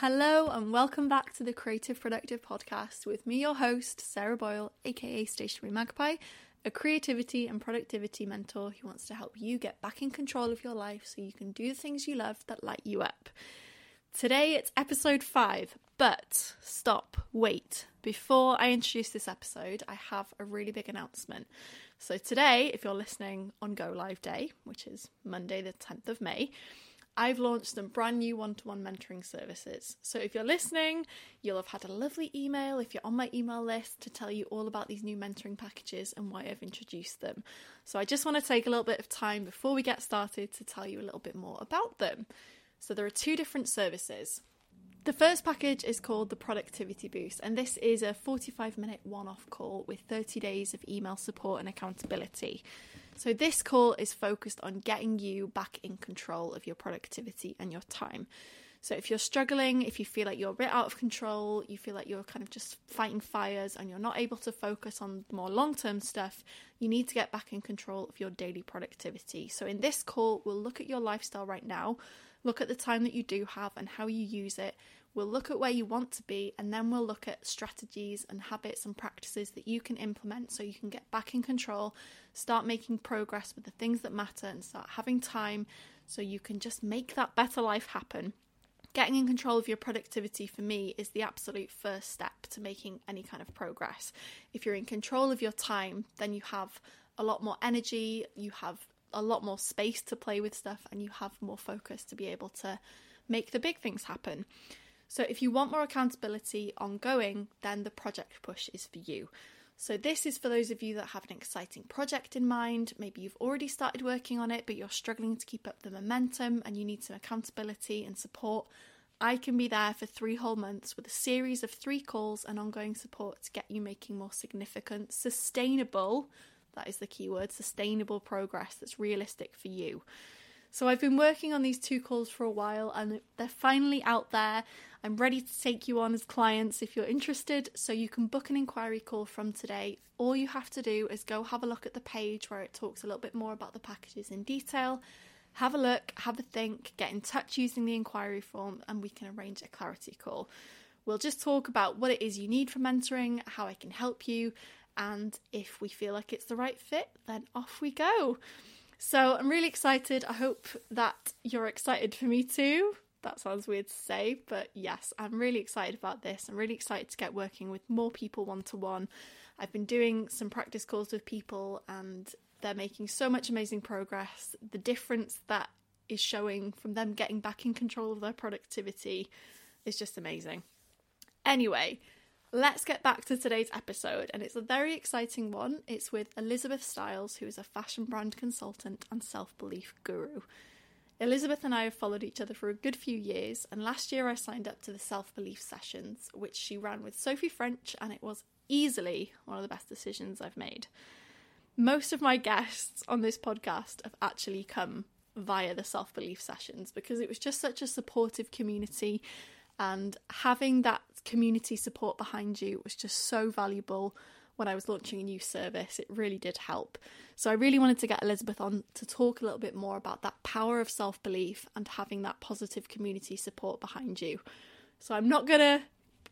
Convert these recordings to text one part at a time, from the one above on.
Hello, and welcome back to the Creative Productive Podcast with me, your host, Sarah Boyle, aka Stationery Magpie, a creativity and productivity mentor who wants to help you get back in control of your life so you can do the things you love that light you up. Today it's episode five, but stop, wait. Before I introduce this episode, I have a really big announcement. So, today, if you're listening on Go Live Day, which is Monday, the 10th of May, I've launched some brand new one to one mentoring services. So if you're listening, you'll have had a lovely email if you're on my email list to tell you all about these new mentoring packages and why I've introduced them. So I just want to take a little bit of time before we get started to tell you a little bit more about them. So there are two different services. The first package is called the Productivity Boost, and this is a 45 minute one off call with 30 days of email support and accountability. So, this call is focused on getting you back in control of your productivity and your time. So, if you're struggling, if you feel like you're a bit out of control, you feel like you're kind of just fighting fires and you're not able to focus on more long term stuff, you need to get back in control of your daily productivity. So, in this call, we'll look at your lifestyle right now, look at the time that you do have and how you use it, We'll look at where you want to be and then we'll look at strategies and habits and practices that you can implement so you can get back in control, start making progress with the things that matter, and start having time so you can just make that better life happen. Getting in control of your productivity for me is the absolute first step to making any kind of progress. If you're in control of your time, then you have a lot more energy, you have a lot more space to play with stuff, and you have more focus to be able to make the big things happen. So, if you want more accountability ongoing, then the project push is for you. So, this is for those of you that have an exciting project in mind. Maybe you've already started working on it, but you're struggling to keep up the momentum and you need some accountability and support. I can be there for three whole months with a series of three calls and ongoing support to get you making more significant, sustainable that is the key word sustainable progress that's realistic for you. So I've been working on these two calls for a while and they're finally out there. I'm ready to take you on as clients if you're interested. So you can book an inquiry call from today. All you have to do is go have a look at the page where it talks a little bit more about the packages in detail. Have a look, have a think, get in touch using the inquiry form, and we can arrange a clarity call. We'll just talk about what it is you need for mentoring, how I can help you, and if we feel like it's the right fit, then off we go. So I'm really excited. I hope that you're excited for me too. That sounds weird to say, but yes, I'm really excited about this. I'm really excited to get working with more people one to one. I've been doing some practice calls with people and they're making so much amazing progress. The difference that is showing from them getting back in control of their productivity is just amazing. Anyway, Let's get back to today's episode, and it's a very exciting one. It's with Elizabeth Stiles, who is a fashion brand consultant and self belief guru. Elizabeth and I have followed each other for a good few years, and last year I signed up to the self belief sessions, which she ran with Sophie French, and it was easily one of the best decisions I've made. Most of my guests on this podcast have actually come via the self belief sessions because it was just such a supportive community and having that community support behind you was just so valuable when I was launching a new service. It really did help. So I really wanted to get Elizabeth on to talk a little bit more about that power of self belief and having that positive community support behind you. So I'm not going to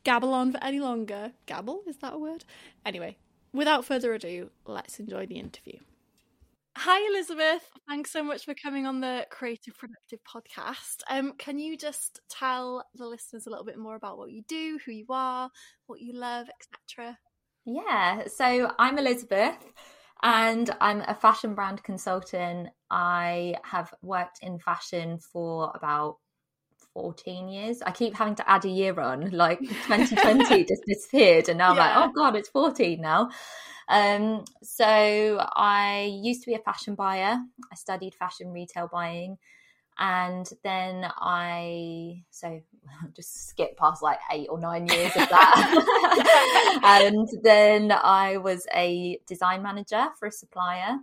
gabble on for any longer. Gabble? Is that a word? Anyway, without further ado, let's enjoy the interview. Hi, Elizabeth. Thanks so much for coming on the Creative Productive podcast. Um, can you just tell the listeners a little bit more about what you do, who you are, what you love, etc.? Yeah, so I'm Elizabeth and I'm a fashion brand consultant. I have worked in fashion for about 14 years. I keep having to add a year on, like 2020 just disappeared, and now yeah. I'm like, oh god, it's 14 now. Um, so I used to be a fashion buyer. I studied fashion retail buying. And then I, so just skip past like eight or nine years of that. and then I was a design manager for a supplier.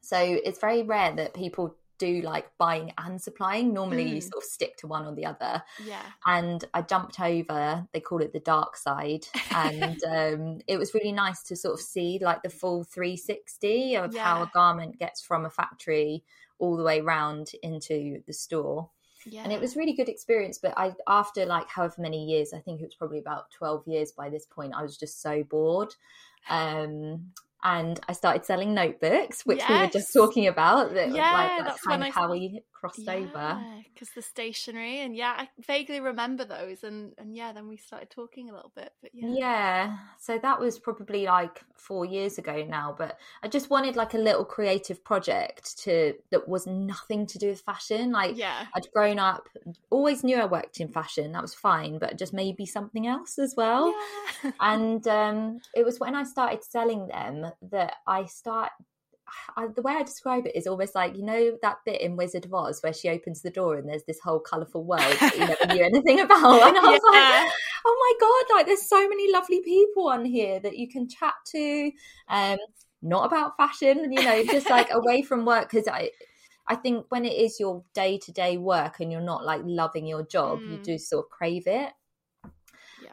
So it's very rare that people do like buying and supplying. Normally, mm. you sort of stick to one or the other. Yeah. And I jumped over. They call it the dark side, and um, it was really nice to sort of see like the full 360 of yeah. how a garment gets from a factory all the way round into the store. Yeah. And it was really good experience. But I, after like however many years, I think it was probably about 12 years by this point, I was just so bored. Um, and I started selling notebooks, which yes. we were just talking about. That, yeah, like, that's, that's kind of how we crossed yeah, over. Because the stationery, and yeah, I vaguely remember those, and and yeah, then we started talking a little bit. But yeah, yeah. So that was probably like four years ago now. But I just wanted like a little creative project to that was nothing to do with fashion. Like, yeah, I'd grown up, always knew I worked in fashion. That was fine, but just maybe something else as well. Yeah. and um, it was when I started selling them that I start I, the way I describe it is almost like you know that bit in Wizard of Oz where she opens the door and there's this whole colourful world that you never knew anything about, and I was yeah. like, oh my god, like there's so many lovely people on here that you can chat to, um, not about fashion, you know, just like away from work because I. I think when it is your day to day work and you're not like loving your job, mm. you do sort of crave it.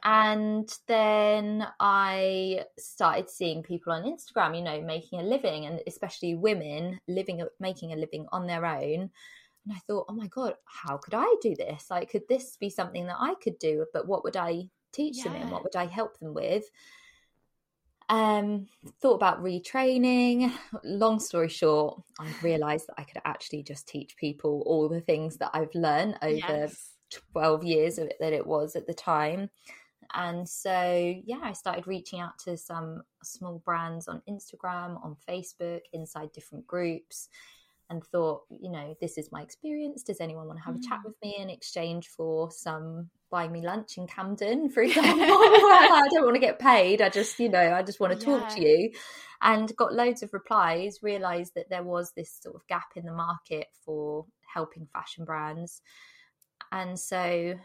And then I started seeing people on Instagram, you know, making a living, and especially women living, making a living on their own. And I thought, oh my God, how could I do this? Like, could this be something that I could do? But what would I teach yeah. them in? What would I help them with? Um, thought about retraining. Long story short, I realised that I could actually just teach people all the things that I've learned over yes. 12 years of it that it was at the time. And so, yeah, I started reaching out to some small brands on Instagram, on Facebook, inside different groups, and thought, you know, this is my experience. Does anyone want to have mm. a chat mm. with me in exchange for some buying me lunch in Camden, for example? I don't want to get paid. I just, you know, I just want to yeah. talk to you. And got loads of replies, realized that there was this sort of gap in the market for helping fashion brands. And so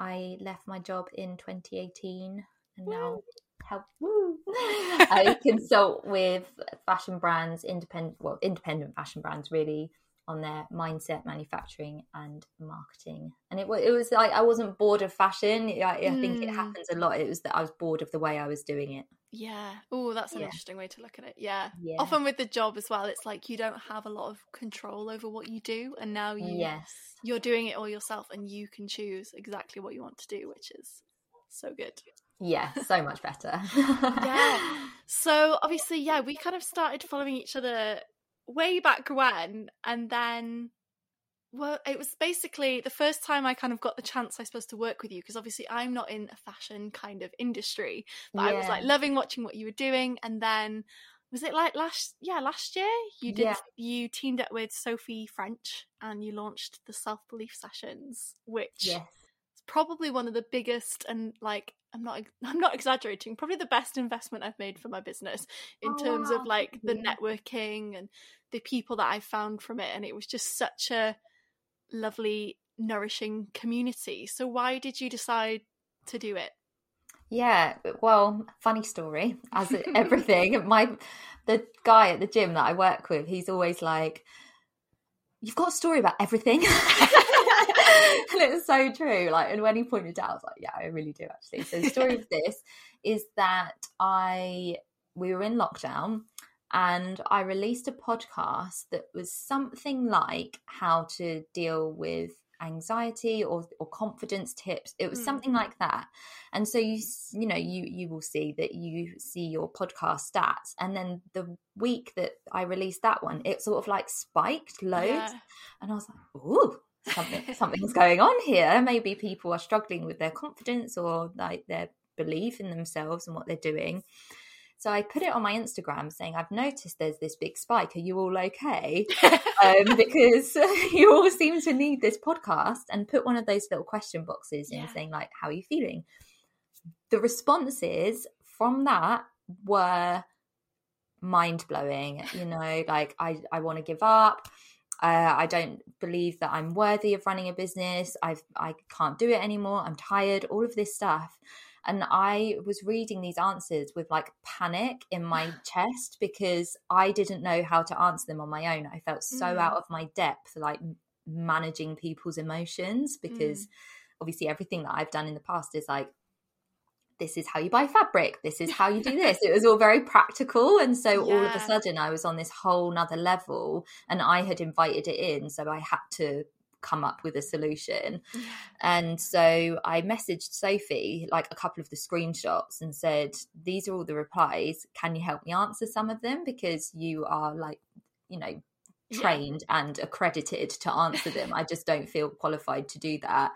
I left my job in 2018 and now help I consult with fashion brands, independent well, independent fashion brands really on their mindset, manufacturing, and marketing. And it, it was like I wasn't bored of fashion. I, I mm. think it hmm. happens a lot. It was that I was bored of the way I was doing it. Yeah. Oh, that's an yeah. interesting way to look at it. Yeah. yeah. Often with the job as well, it's like you don't have a lot of control over what you do, and now you yes you're doing it all yourself, and you can choose exactly what you want to do, which is so good. Yeah, so much better. yeah. So obviously, yeah, we kind of started following each other way back when, and then well, it was basically the first time I kind of got the chance, I suppose, to work with you because obviously I'm not in a fashion kind of industry, but yeah. I was like loving watching what you were doing. And then was it like last, yeah, last year you did, yeah. you teamed up with Sophie French and you launched the self belief sessions, which yes. is probably one of the biggest and like I'm not I'm not exaggerating. Probably the best investment I've made for my business in oh, terms wow. of like the yeah. networking and the people that I found from it. And it was just such a lovely, nourishing community. So why did you decide to do it? Yeah, well, funny story. As everything, my the guy at the gym that I work with, he's always like, "You've got a story about everything." and it's so true. Like, and when he pointed out, I was like, "Yeah, I really do actually." So the story of this is that I we were in lockdown and I released a podcast that was something like how to deal with anxiety or, or confidence tips. It was mm. something like that. And so you you know you you will see that you see your podcast stats. And then the week that i released that one it sort of like spiked loads. Yeah. and i was like ooh something something's going on here. Maybe people are struggling with their confidence or like their belief in themselves and what they're doing so I put it on my Instagram saying, I've noticed there's this big spike. Are you all okay? um, because you all seem to need this podcast and put one of those little question boxes in yeah. saying, like, how are you feeling? The responses from that were mind blowing. You know, like, I, I want to give up. Uh, I don't believe that I'm worthy of running a business. I've I can't do it anymore. I'm tired. All of this stuff, and I was reading these answers with like panic in my chest because I didn't know how to answer them on my own. I felt so mm. out of my depth, like managing people's emotions, because mm. obviously everything that I've done in the past is like, this is how you buy fabric, this is how you do this. it was all very practical. And so yeah. all of a sudden I was on this whole nother level and I had invited it in. So I had to come up with a solution. And so I messaged Sophie like a couple of the screenshots and said, These are all the replies. Can you help me answer some of them? Because you are like, you know, trained yeah. and accredited to answer them. I just don't feel qualified to do that.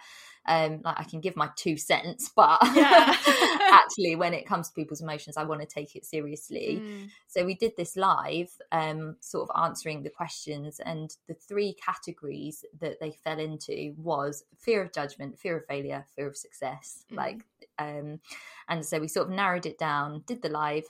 Um, like I can give my two cents, but yeah. actually, when it comes to people's emotions, I want to take it seriously. Mm. So we did this live, um, sort of answering the questions, and the three categories that they fell into was fear of judgment, fear of failure, fear of success. Mm. Like, um, and so we sort of narrowed it down, did the live,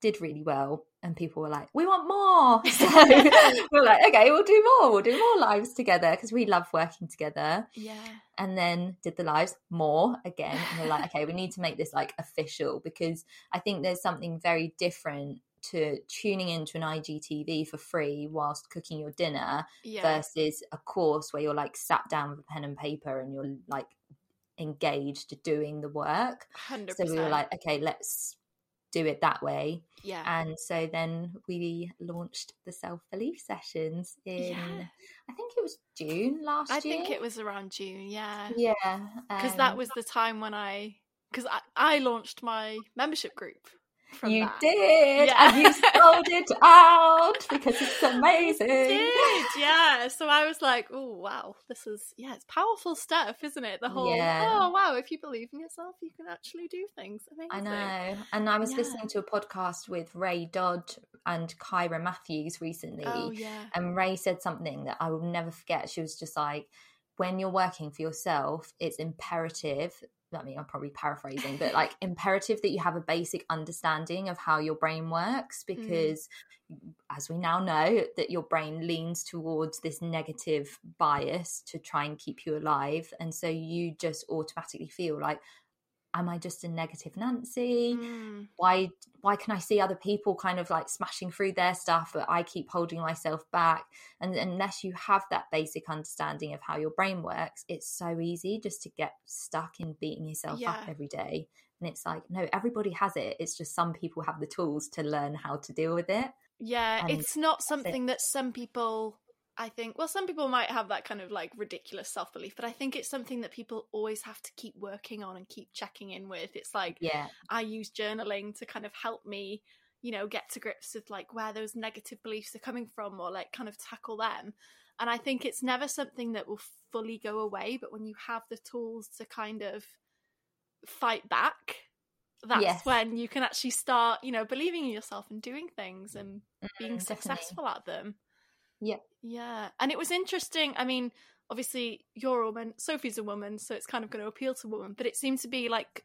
did really well and people were like we want more so we're like okay we'll do more we'll do more lives together because we love working together yeah and then did the lives more again and we're like okay we need to make this like official because i think there's something very different to tuning into an IGTV for free whilst cooking your dinner yeah. versus a course where you're like sat down with a pen and paper and you're like engaged doing the work. 100%. So we were like, okay, let's do it that way. Yeah. And so then we launched the self belief sessions in, yeah. I think it was June last I year. I think it was around June, yeah. Yeah. Because um, that was the time when I, because I, I launched my membership group you that. did, yeah. and you sold it out because it's amazing. did, yeah. So I was like, oh wow, this is yeah, it's powerful stuff, isn't it? The whole yeah. oh wow, if you believe in yourself, you can actually do things. Amazing. I know. And I was yeah. listening to a podcast with Ray Dodd and Kyra Matthews recently. Oh yeah. And Ray said something that I will never forget. She was just like, when you're working for yourself, it's imperative I mean, I'm probably paraphrasing, but like imperative that you have a basic understanding of how your brain works mm. because, mm. as we now know, that your brain leans towards this negative bias to try and keep you alive. And so you just automatically feel like, am I just a negative Nancy? Mm. Why why can I see other people kind of like smashing through their stuff, but I keep holding myself back? And unless you have that basic understanding of how your brain works, it's so easy just to get stuck in beating yourself yeah. up every day. And it's like, no, everybody has it. It's just some people have the tools to learn how to deal with it. Yeah, and it's not something it. that some people I think, well, some people might have that kind of like ridiculous self belief, but I think it's something that people always have to keep working on and keep checking in with. It's like, yeah, I use journaling to kind of help me, you know, get to grips with like where those negative beliefs are coming from or like kind of tackle them. And I think it's never something that will fully go away, but when you have the tools to kind of fight back, that's yes. when you can actually start, you know, believing in yourself and doing things and being mm, successful at them. Yeah. Yeah. And it was interesting. I mean, obviously you're a woman, Sophie's a woman, so it's kind of going to appeal to women, but it seemed to be like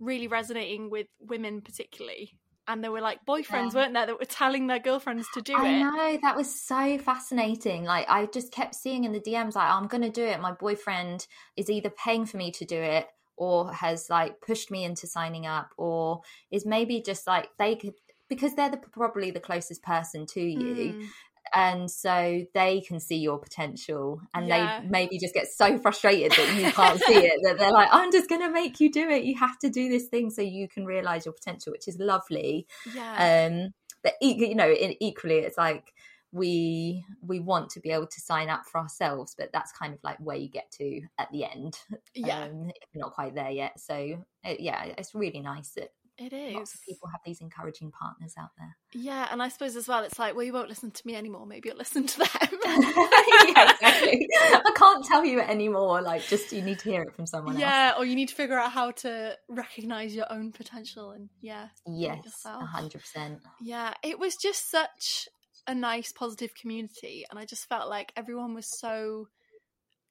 really resonating with women particularly. And there were like boyfriends, yeah. weren't there, that were telling their girlfriends to do I it. I know, that was so fascinating. Like I just kept seeing in the DMs like, I'm gonna do it. My boyfriend is either paying for me to do it or has like pushed me into signing up or is maybe just like they could because they're the, probably the closest person to you mm and so they can see your potential and yeah. they maybe just get so frustrated that you can't see it that they're like i'm just going to make you do it. You have to do this thing so you can realize your potential which is lovely. Yeah. Um but you know equally it's like we we want to be able to sign up for ourselves but that's kind of like where you get to at the end. Yeah. Um, not quite there yet. So it, yeah it's really nice that it is. Lots of people have these encouraging partners out there. Yeah, and I suppose as well, it's like, well, you won't listen to me anymore. Maybe you'll listen to them. yeah, exactly. I can't tell you anymore. Like, just you need to hear it from someone yeah, else. Yeah, or you need to figure out how to recognize your own potential and yeah, yes, hundred percent. Yeah, it was just such a nice, positive community, and I just felt like everyone was so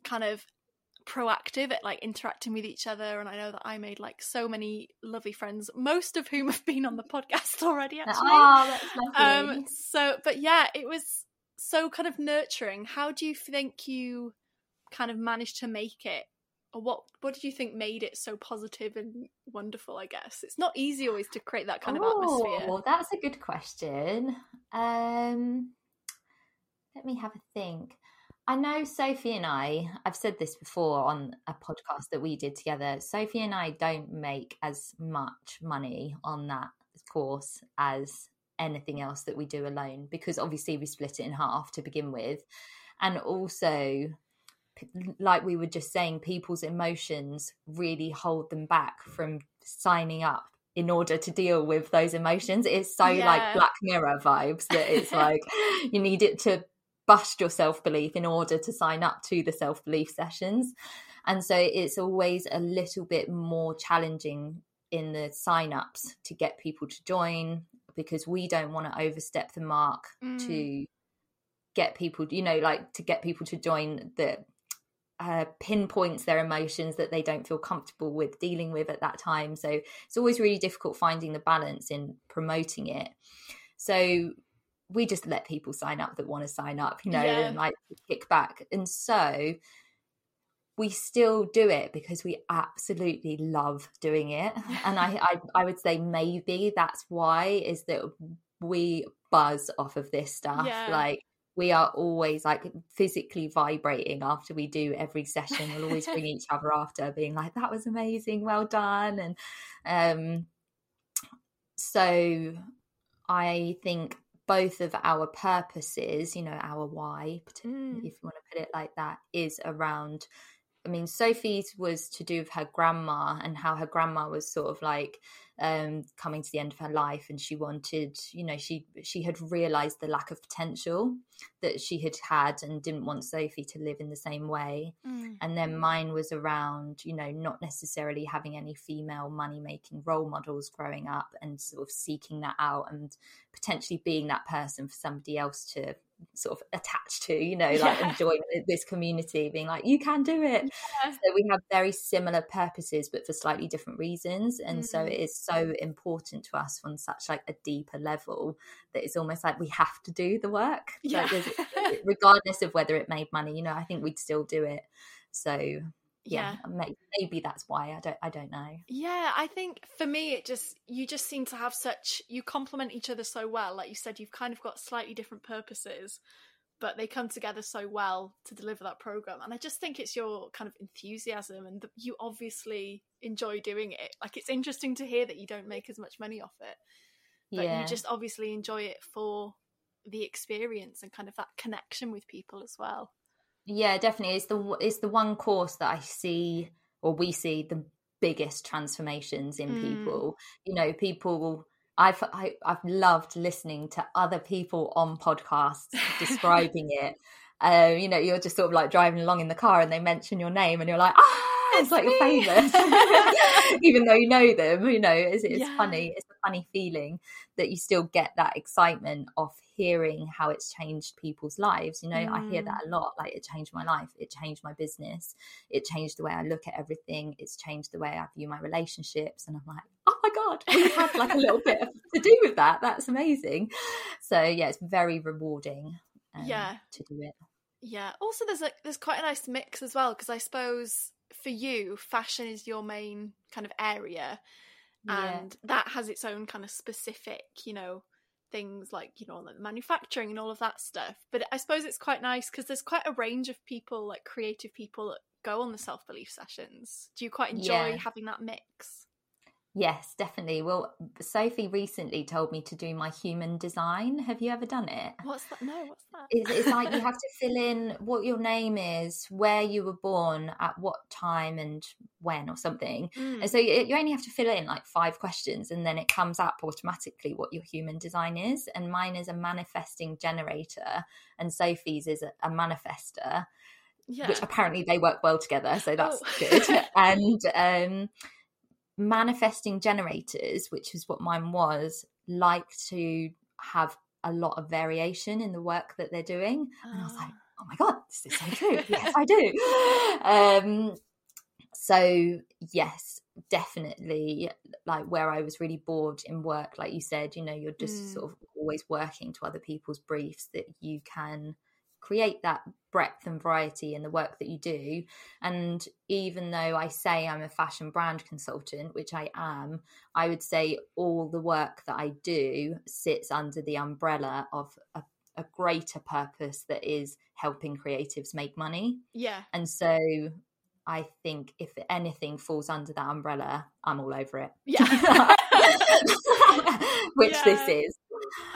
kind of proactive at like interacting with each other and I know that I made like so many lovely friends most of whom have been on the podcast already actually. oh, that's um so but yeah it was so kind of nurturing. How do you think you kind of managed to make it? Or what what did you think made it so positive and wonderful I guess? It's not easy always to create that kind of atmosphere. Well that's a good question. Um let me have a think I know Sophie and I, I've said this before on a podcast that we did together. Sophie and I don't make as much money on that course as anything else that we do alone because obviously we split it in half to begin with. And also like we were just saying, people's emotions really hold them back from signing up in order to deal with those emotions. It's so yeah. like Black Mirror vibes that it's like you need it to bust your self belief in order to sign up to the self belief sessions. And so it's always a little bit more challenging in the sign ups to get people to join because we don't want to overstep the mark mm. to get people, you know, like to get people to join that uh, pinpoints their emotions that they don't feel comfortable with dealing with at that time. So it's always really difficult finding the balance in promoting it. So we just let people sign up that want to sign up, you know, yeah. and like kick back. And so we still do it because we absolutely love doing it. And I, I, I would say maybe that's why is that we buzz off of this stuff. Yeah. Like we are always like physically vibrating after we do every session. We'll always bring each other after being like, that was amazing, well done. And um so I think both of our purposes, you know, our why, mm. if you want to put it like that, is around. I mean, Sophie's was to do with her grandma and how her grandma was sort of like um, coming to the end of her life, and she wanted, you know, she she had realised the lack of potential that she had had, and didn't want Sophie to live in the same way. Mm. And then mine was around, you know, not necessarily having any female money making role models growing up, and sort of seeking that out, and potentially being that person for somebody else to sort of attached to, you know, like yeah. enjoying this community, being like, you can do it. Yeah. So we have very similar purposes, but for slightly different reasons. And mm-hmm. so it is so important to us on such like a deeper level that it's almost like we have to do the work. Yeah. Like regardless of whether it made money, you know, I think we'd still do it. So yeah, yeah. maybe that's why i don't i don't know. Yeah i think for me it just you just seem to have such you complement each other so well. Like you said you've kind of got slightly different purposes but they come together so well to deliver that program. And i just think it's your kind of enthusiasm and the, you obviously enjoy doing it. Like it's interesting to hear that you don't make as much money off it but yeah. you just obviously enjoy it for the experience and kind of that connection with people as well yeah, definitely. It's the it's the one course that I see or we see the biggest transformations in mm. people. You know, people I've I, have i have loved listening to other people on podcasts describing it. Uh, you know, you're just sort of like driving along in the car and they mention your name and you're like, ah, it's, like you're famous, even though you know them. You know, it's, it's yeah. funny. It's a funny feeling that you still get that excitement of hearing how it's changed people's lives. You know, mm. I hear that mm. a lot. Like it changed my life, it changed my business, it changed the way I look at everything, it's changed the way I view my relationships. And I'm like, oh my God, we had like a little bit to do with that. That's amazing. So yeah, it's very rewarding um, yeah. to do it. Yeah. Also there's like there's quite a nice mix as well, because I suppose for you, fashion is your main kind of area. Yeah. And that has its own kind of specific, you know, things like you know like manufacturing and all of that stuff but i suppose it's quite nice because there's quite a range of people like creative people that go on the self-belief sessions do you quite enjoy yeah. having that mix Yes, definitely. Well, Sophie recently told me to do my human design. Have you ever done it? What's that? No, what's that? It's, it's like you have to fill in what your name is, where you were born, at what time, and when, or something. Mm. And so you, you only have to fill in like five questions, and then it comes up automatically what your human design is. And mine is a manifesting generator, and Sophie's is a, a manifester. Yeah. Which apparently they work well together, so that's oh. good. and um, manifesting generators, which is what mine was, like to have a lot of variation in the work that they're doing. And I was like, ah. oh my God, this is so true. yes, I do. Um, so, yes, definitely like where I was really bored in work, like you said, you know, you're just mm. sort of always working to other people's briefs that you can create that breadth and variety in the work that you do. And even though I say I'm a fashion brand consultant, which I am, I would say all the work that I do sits under the umbrella of a, a greater purpose that is helping creatives make money. Yeah. And so I think if anything falls under that umbrella, I'm all over it. Yeah. Which yeah. this is.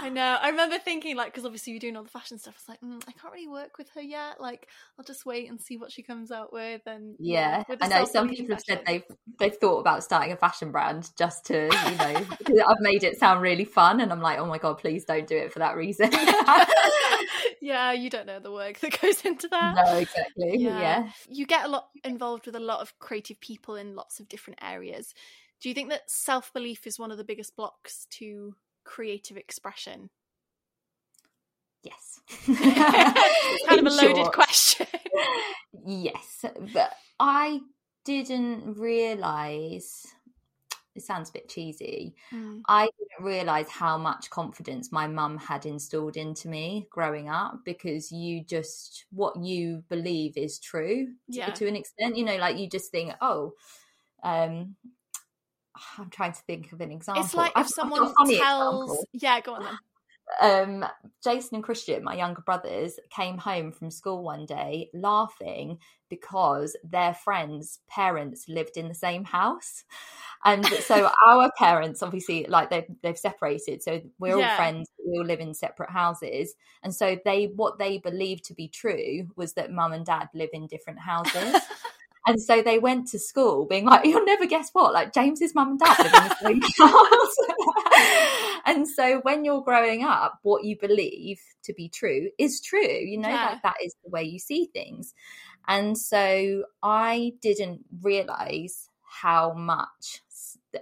I know. I remember thinking, like, because obviously you're doing all the fashion stuff. I was like, mm, I can't really work with her yet. Like, I'll just wait and see what she comes out with. And yeah, I know some people have said they've they've thought about starting a fashion brand just to you know I've made it sound really fun, and I'm like, oh my god, please don't do it for that reason. yeah, you don't know the work that goes into that. No, exactly. Yeah. yeah, you get a lot involved with a lot of creative people in lots of different areas. Do you think that self belief is one of the biggest blocks to creative expression? Yes. kind of a loaded short. question. yes, but I didn't realize it sounds a bit cheesy. Mm. I didn't realize how much confidence my mum had installed into me growing up because you just what you believe is true yeah. to, to, an extent. You know, like you just think, oh, um, I'm trying to think of an example. It's like if I've, someone tells, example. yeah, go on then. Um, Jason and Christian, my younger brothers, came home from school one day laughing because their friends' parents lived in the same house. And so our parents, obviously, like they've they've separated, so we're yeah. all friends. We all live in separate houses, and so they what they believed to be true was that mum and dad live in different houses. And so they went to school being like, you'll never guess what, like James's mum and dad live in the same house. and so when you're growing up, what you believe to be true is true, you know, yeah. like that is the way you see things. And so I didn't realize how much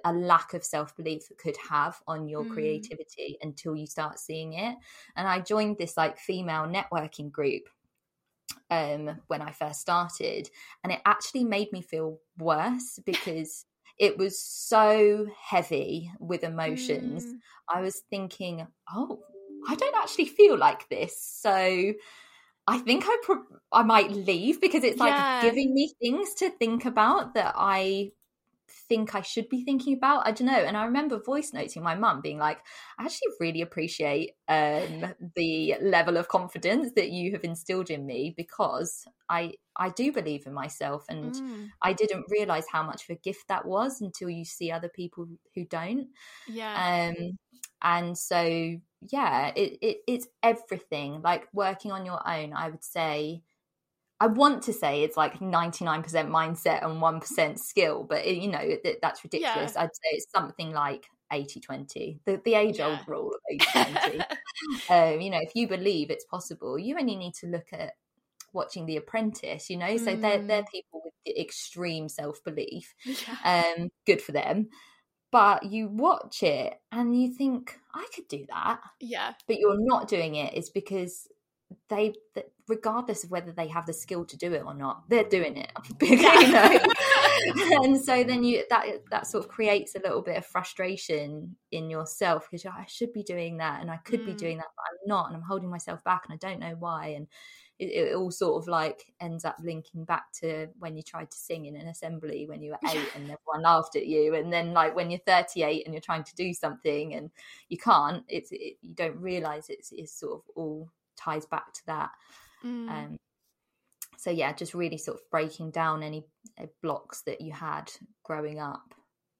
a lack of self belief could have on your mm. creativity until you start seeing it. And I joined this like female networking group um, when I first started, and it actually made me feel worse because it was so heavy with emotions. Mm. I was thinking, oh, I don't actually feel like this, so. I think I pro- I might leave because it's like yeah. giving me things to think about that I think I should be thinking about. I don't know. And I remember voice noting my mum being like, I actually really appreciate um, the level of confidence that you have instilled in me because I I do believe in myself and mm. I didn't realize how much of a gift that was until you see other people who don't. Yeah. Um and so yeah, it, it it's everything. Like working on your own, I would say I want to say it's like 99% mindset and 1% skill, but it, you know, it, that's ridiculous. Yeah. I'd say it's something like 80 20, the, the age old yeah. rule of 80 20. um, you know, if you believe it's possible, you only need to look at watching The Apprentice, you know, so mm. they're, they're mm. people with extreme self belief. Yeah. Um, good for them. But you watch it and you think, I could do that. Yeah. But you're not doing it is because they regardless of whether they have the skill to do it or not they're doing it you know? And so then you that that sort of creates a little bit of frustration in yourself because i should be doing that and i could mm. be doing that but i'm not and i'm holding myself back and i don't know why. And it, it, all sort of like ends up linking back to when you tried to sing in an assembly when you were eight and everyone laughed at you and then like when you're 38 and you're trying to do something and you can't it's it, you don't realize it's, it's sort of all ties back to that. Mm. Um, so yeah, just really sort of breaking down any uh, blocks that you had growing up.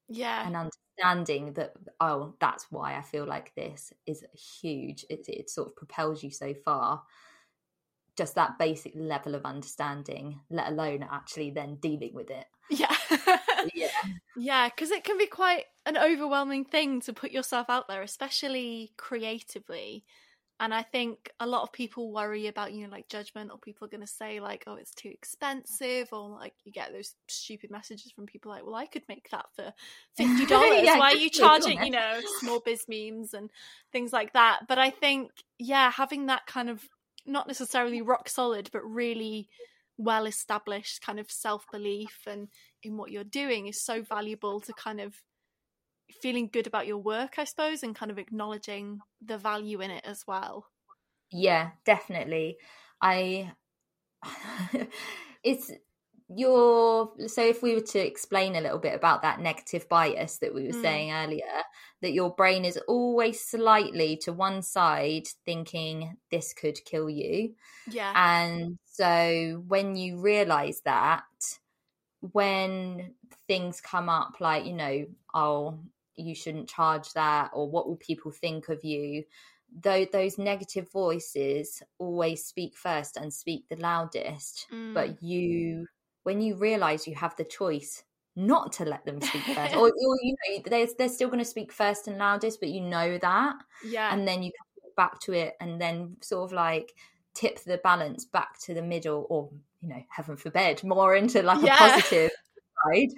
Yeah, and understanding that oh, that's why I feel like this is huge. It it sort of propels you so far. Just that basic level of understanding, let alone actually then dealing with it. Yeah. yeah. Yeah, because it can be quite an overwhelming thing to put yourself out there, especially creatively. And I think a lot of people worry about, you know, like judgment or people are going to say, like, oh, it's too expensive, or like you get those stupid messages from people like, well, I could make that for $50. yeah, Why are you charging, you know, small biz memes and things like that? But I think, yeah, having that kind of not necessarily rock solid, but really well established kind of self belief and in what you're doing is so valuable to kind of feeling good about your work, I suppose, and kind of acknowledging the value in it as well. Yeah, definitely. I it's your so if we were to explain a little bit about that negative bias that we were mm. saying earlier that your brain is always slightly to one side thinking this could kill you yeah and so when you realize that when things come up like you know oh you shouldn't charge that or what will people think of you though those negative voices always speak first and speak the loudest Mm. but you when you realize you have the choice not to let them speak first or, or you know they're, they're still going to speak first and loudest but you know that yeah. and then you come back to it and then sort of like tip the balance back to the middle or you know heaven forbid more into like Yeah. a positive side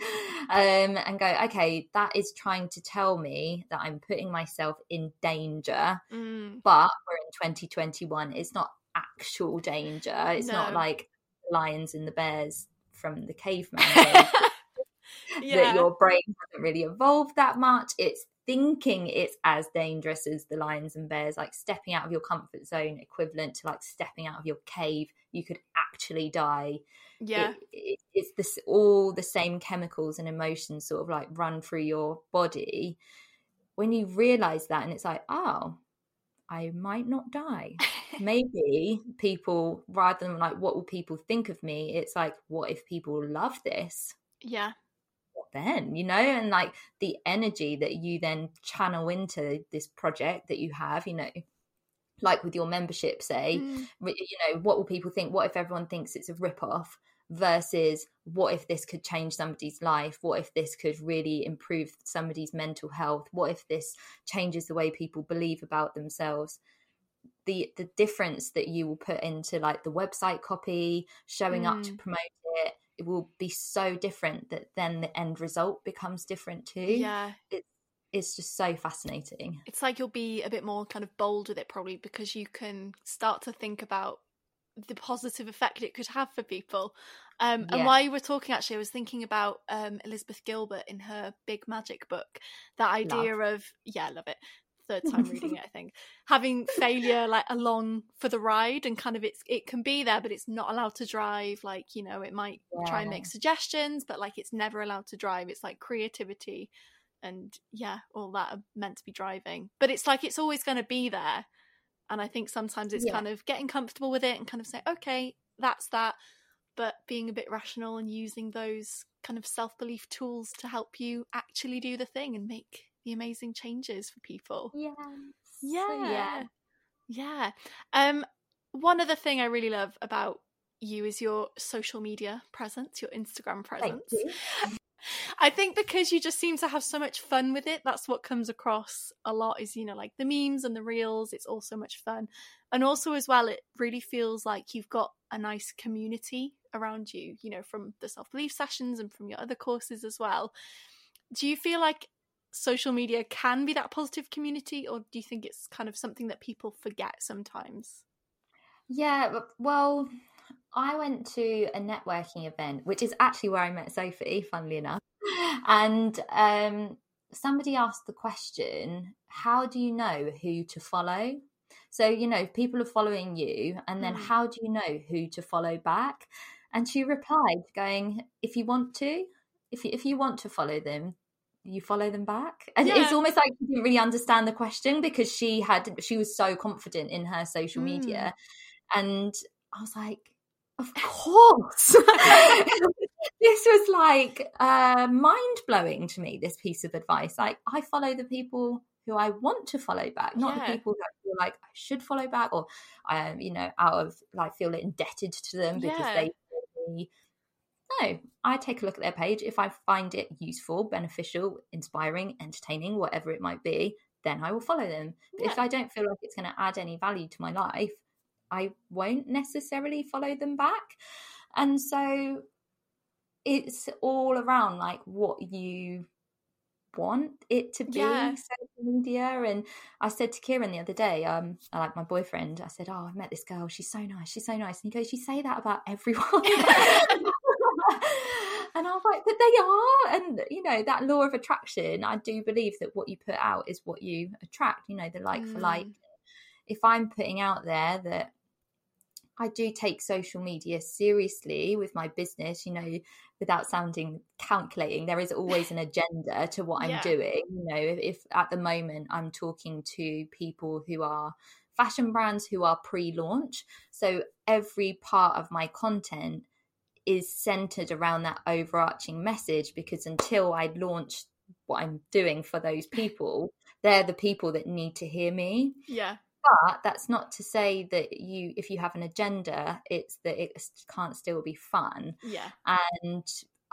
um and go okay that is trying to tell me that i'm putting myself in danger Mm. but we're in 2021 it's not actual danger it's not like lions and the bears from the caveman yeah. that your brain hasn't really evolved that much. It's thinking it's as dangerous as the lions and bears, like stepping out of your comfort zone, equivalent to like stepping out of your cave. You could actually die. yeah. It, it, it's this all the same chemicals and emotions sort of like run through your body. When you realize that, and it's like, oh, I might not die. Maybe people, rather than like, what will people think of me? It's like, what if people love this? yeah. Then you know and like the energy that you then channel into this project that you have you know like with your membership say Mm. you know what will people think what if everyone thinks it's a rip-off versus what if this could change somebody's life what if this could really improve somebody's mental health what if this changes the way people believe about themselves the the difference that you will put into like the website copy showing up to Mm. promote it it will be so different that then the end result becomes different too Yeah. it's just so fascinating It's like you'll be a bit more kind of bold with it probably because you can start to think about the positive effect it could have for people. Um, And while you were talking, actually, I was thinking about um, Elizabeth Gilbert in her Big Magic book. That idea of, yeah, I love it. Third time reading it, I think. Having failure like along for the ride and kind of it's it can be there, but it's not allowed to drive. Like, you know, it might try and make suggestions, but like it's never allowed to drive. It's like creativity and yeah, all that are meant to be driving. But it's like it's always going to be there. And I think sometimes it's Yeah. kind of getting comfortable with it and kind of say, okay, that's that. But being a bit rational and using those kind of self belief tools to help you actually do the thing and make the amazing changes for people. yeah Yeah. yeah Yeah. Um one other thing I really love about you is your social media presence, your Instagram thank presence. you I think because you just seem to have so much fun with it, that's what comes across a lot is, you know, like the memes and the reels, it's all so much fun. And also as well, it really feels like you've got a nice community around you, you know, from the self-belief sessions and from your other courses as well. Do you feel like social media can be that positive community or do you think it's kind of something that people forget sometimes? Yeah, well, I went to a networking event, which is actually where I met Sophie, funnily enough. And um, somebody asked the question, How do you know who to follow? So, you know, people are following you, and then Mm. how do you know who to follow back? And she replied, going, If you want to, if you, if you want to follow them, you follow them back. And it's almost like she didn't really understand the question because she had, she was so confident in her social Mm. media. And I was like, of course. this was like uh, mind blowing to me, this piece of advice. Like, I follow the people who I want to follow back, not Yeah. the people who I feel like I should follow back or I am, you know, out of like feel indebted to them because Yeah. they. No, I take a look at their page. If I find it useful, beneficial, inspiring, entertaining, whatever it might be, then I will follow them. But If I don't feel like it's going to add any value to my life, I won't necessarily follow them back. And so it's all around like what you want it to be Yeah. social media and i said to kieran the other day um I like my boyfriend i said oh i met this girl she's so nice she's so nice and he goes you say that about everyone i was like but they are and you know that law of attraction i do believe that what you put out is what you attract you know the like for like Mm. if i'm putting out there that I do take social media seriously with my business, you know, without sounding calculating. There is always an agenda to what I'm doing. You know, if, if at the moment I'm talking to people who are fashion brands who are pre launch, so every part of my content is centered around that overarching message because until I launch what I'm doing for those people, they're the people that need to hear me Yeah. but that's not to say that you if you have an agenda it's that it can't still be fun Yeah. and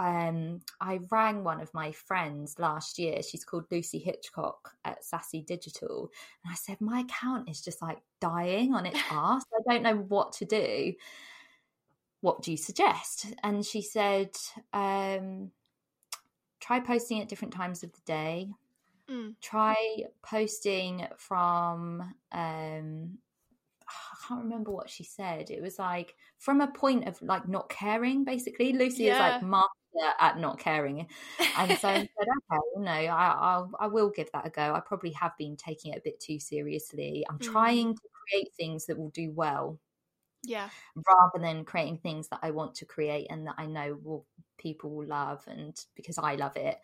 um, I rang one of my friends last year. She's called Lucy Hitchcock at Sassy Digital. And I said, My account is just like dying on its ass. I don't know what to do. What do you suggest? And she said, um, Try posting at different times of the day. Mm. Try posting from um, I can't remember what she said. It was like from a point of like not caring, basically. Lucy is like master at not caring, and so I said, okay, no, I, I'll I will give that a go. I probably have been taking it a bit too seriously. I'm Mm. trying to create things that will do well Yeah. rather than creating things that I want to create and that I know will people will love and because I love it.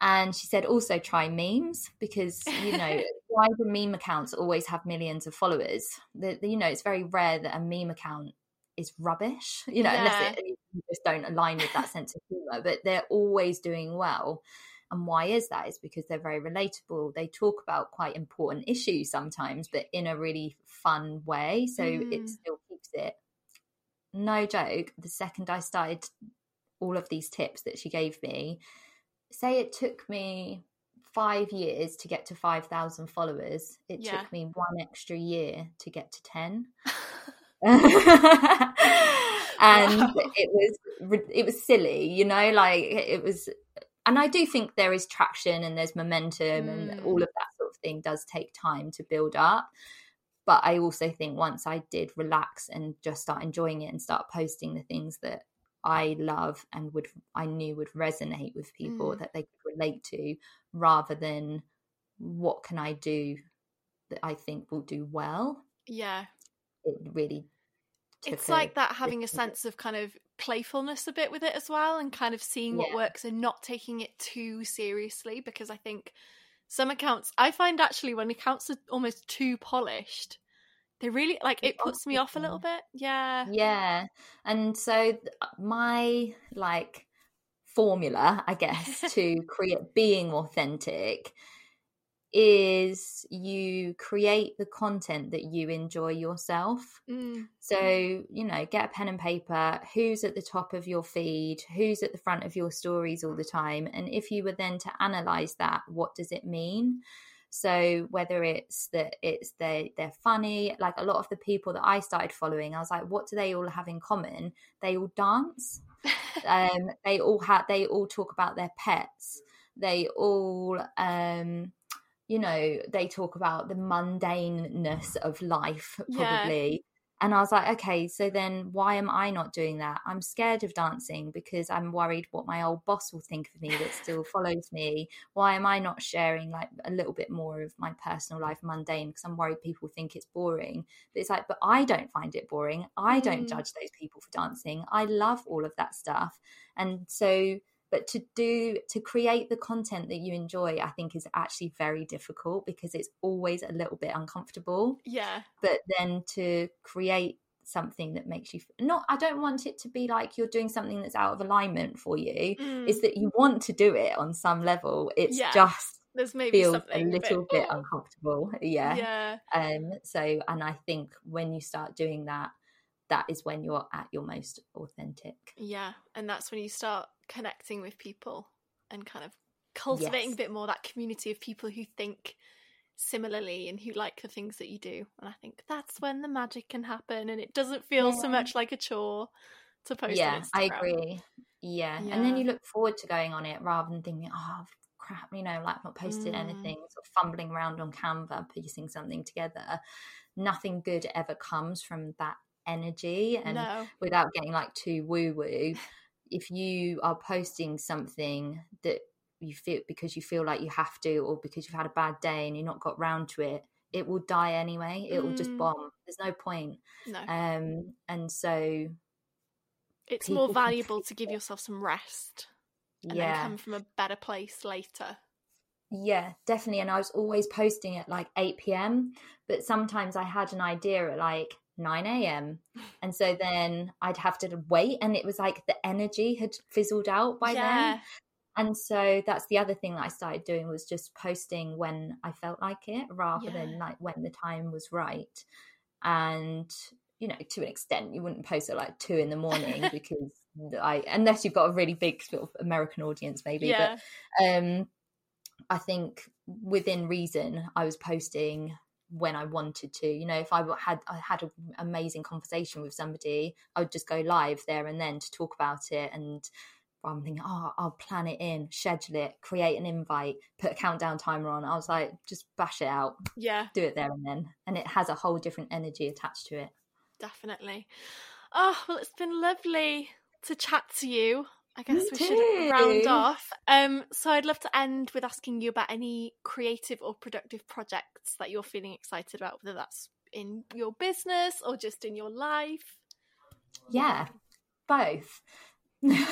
And she said also try memes because you know why do meme accounts always have millions of followers? The, the- you know it's very rare that a meme account is rubbish. You know unless it, you just don't align with that sense of humor, but they're always doing well. And why is that? It's because they're very relatable. They talk about quite important issues sometimes, but in a really fun way. So Mm. it still it. No joke. The second I started all of these tips that she gave me, say it took me five years to get to 5,000 followers, it Yeah. took me one extra year to get to 10 and Wow. it was it was silly you know like it was and i do think there is traction and there's momentum and Mm. all of that sort of thing does take time to build up but i also think once i did relax and just start enjoying it and start posting the things that i love and would i knew would resonate with people Mm. that they could relate to rather than what can i do that i think will do well Yeah. it really It's a like that having a sense of kind of playfulness a bit with it as well and kind of seeing what works and not taking it too seriously because I think some accounts I find actually when accounts are almost too polished they really like it puts me off a little bit. Yeah. yeah and so my like formula i guess to create being authentic is you create the content that you enjoy yourself. Mm, so you know get a pen and paper who's at the top of your feed who's at the front of your stories all the time and if you were then to analyze that what does it mean? So whether it's that it's they they're funny like a lot of the people that i started following i was like what do they all have in common? They all dance. Um they all have they all talk about their pets. They all um you know they talk about the mundaneness of life Yeah. probably. And i was like okay so then why am i not doing that? I'm scared of dancing because i'm worried what my old boss will think of me that still follows me. Why am i not sharing like a little bit more of my personal life mundane? Because i'm worried people think it's boring. But it's like but i don't find it boring. I don't Mm. judge those people for dancing. I love all of that stuff. And so but to do to create the content that you enjoy i think is actually very difficult because it's always a little bit uncomfortable yeah. but then to create something that makes you not i don't want it to be like you're doing something that's out of alignment for you Mm, is that you want to do it on some level it's Yeah. just there's maybe feels a little bit "Oh." uncomfortable yeah Yeah. um so and i think when you start doing that that is when you're at your most authentic Yeah, and that's when you start connecting with people and kind of cultivating Yes. a bit more that community of people who think similarly and who like the things that you do. And I think that's when the magic can happen and it doesn't feel so much like a chore to post yeah i agree yeah. and then you look forward to going on it rather than thinking oh crap you know like not posted Mm. anything sort of fumbling around on canva piecing something together nothing good ever comes from that energy and No. without getting like too woo woo if you are posting something that you feel because you feel like you have to or because you've had a bad day and you're not got round to it it will die anyway it will just Mm. bomb there's no point No. um and so it's more valuable to give it. yourself some rest and then yeah come from a better place later. Yeah, definitely. And I was always posting at like 8 p.m., but sometimes I had an idea at like 9 a.m. And so then I'd have to wait, and it was like the energy had fizzled out by then. And so that's the other thing that I started doing was just posting when I felt like it rather Yeah. than like when the time was right. And you know, to an extent, you wouldn't post at like two in the morning because I, unless you've got a really big sort of American audience, maybe. yeah. But um, I think within reason, I was posting when I wanted to. You know, if I had I had an amazing conversation with somebody, I would just go live there and then to talk about it. And I'm thinking, oh, I'll plan it in, schedule it, create an invite, put a countdown timer on. I was like, just bash it out, yeah. do it there and then, and it has a whole different energy attached to it. Definitely. Oh, well, it's been lovely to chat to you. I guess we should round off. Um, so I'd love to end with asking you about any creative or productive projects that you're feeling excited about, whether that's in your business or just in your life. Yeah, both. Lockdown,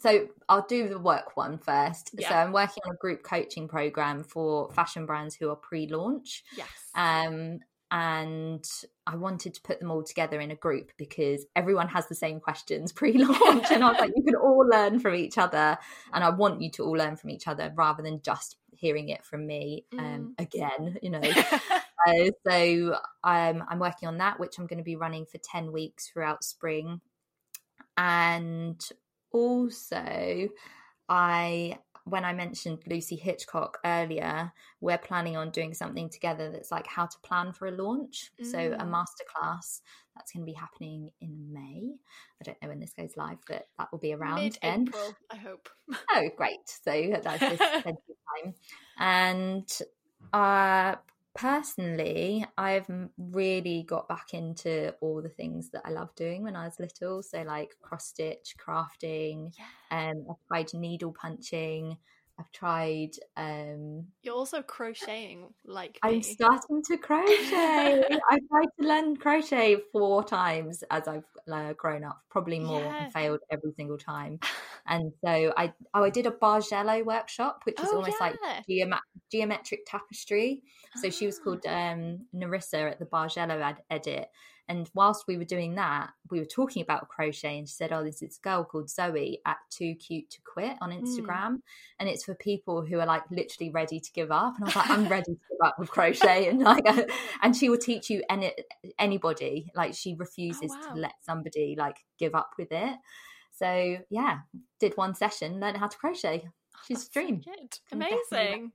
so I'll do the work one first. So I'm working on a group coaching program for fashion brands who are pre-launch. yes. Um, and I wanted to put them all together in a group because everyone has the same questions pre-launch, and I was like, you can all learn from each other, and I want you to all learn from each other rather than just hearing it from me um, again. You know, uh, so um, I'm working on that, which I'm going to be running for 10 weeks throughout spring. And also, I when I mentioned Lucy Hitchcock earlier, we're planning on doing something together that's like how to plan for a launch. So a Mm. masterclass that's going to be happening in May. I don't know when this goes live, but that will be around then. Mid-April, I hope. Oh, great! So that's just plenty of time. And uh, personally, I've really got back into all the things that I loved doing when I was little. So like cross stitch, crafting. Yeah. Um, I've tried needle punching. I've tried. Um, You're also crocheting like I'm me. starting to crochet. I've tried to learn crochet four times as I've uh, grown up, probably more, Yeah. and failed every single time. And so I, oh, I did a Bargello workshop, which is Oh, almost like geoma- geometric tapestry. So she was Ah. called um, Narissa at the Bargello ad- edit. And whilst we were doing that, we were talking about crochet, and she said, "Oh, there's this girl called Zoe at Too Cute to Quit on Mm. Instagram, and it's for people who are like literally ready to give up." And I was like, "I'm ready to give up with crochet," and like, and she will teach you any anybody. Like she refuses wow. to let somebody like give up with it. So yeah, did one session, learned how to crochet. She's That's a dream. so good. Can definitely Amazing.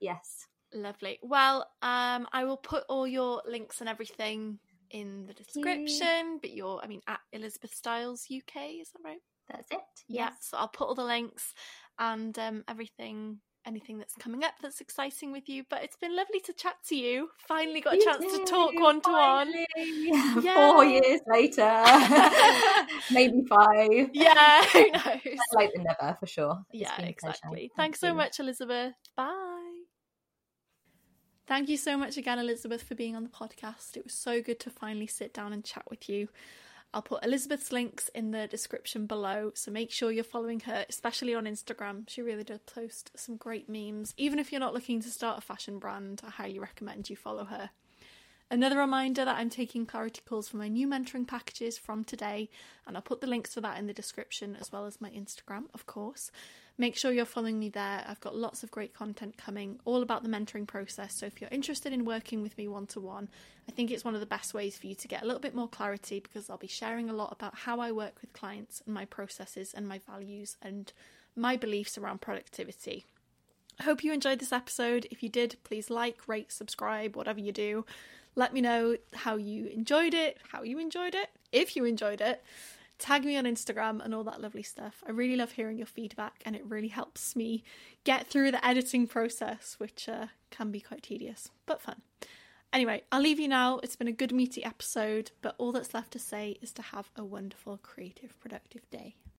Yes. Lovely. Well, um, I will put all your links and everything in the description. But you're, I mean, at Elizabeth Stiles UK, is that right? That's it. Yeah. So I'll put all the links and um, everything, anything that's coming up that's exciting with you. But it's been lovely to chat to you. Finally got a You chance to talk one to one. Four years later, maybe five. Yeah, who knows? Better late than never, for sure. It's Yeah, exactly. Thank Thanks so much, Elizabeth. Bye. Thank you so much again, Elizabeth, for being on the podcast. It was so good to finally sit down and chat with you. I'll put Elizabeth's links in the description below, so make sure you're following her, especially on Instagram. She really does post some great memes. Even if you're not looking to start a fashion brand, I highly recommend you follow her. Another reminder that I'm taking clarity calls for my new mentoring packages from today, and I'll put the links for that in the description as well as my Instagram, of course. Make sure you're following me there. I've got lots of great content coming, all about the mentoring process. So if you're interested in working with me one to one, I think it's one of the best ways for you to get a little bit more clarity because I'll be sharing a lot about how I work with clients and my processes and my values and my beliefs around productivity. I hope you enjoyed this episode. If you did, please like, rate, subscribe, whatever you do. Let me know how you enjoyed it, how you enjoyed it, if you enjoyed it. Tag me on Instagram and all that lovely stuff. I really love hearing your feedback and it really helps me get through the editing process, which uh, can be quite tedious but fun. Anyway, I'll leave you now. It's been a good meaty episode, but all that's left to say is to have a wonderful, creative, productive day.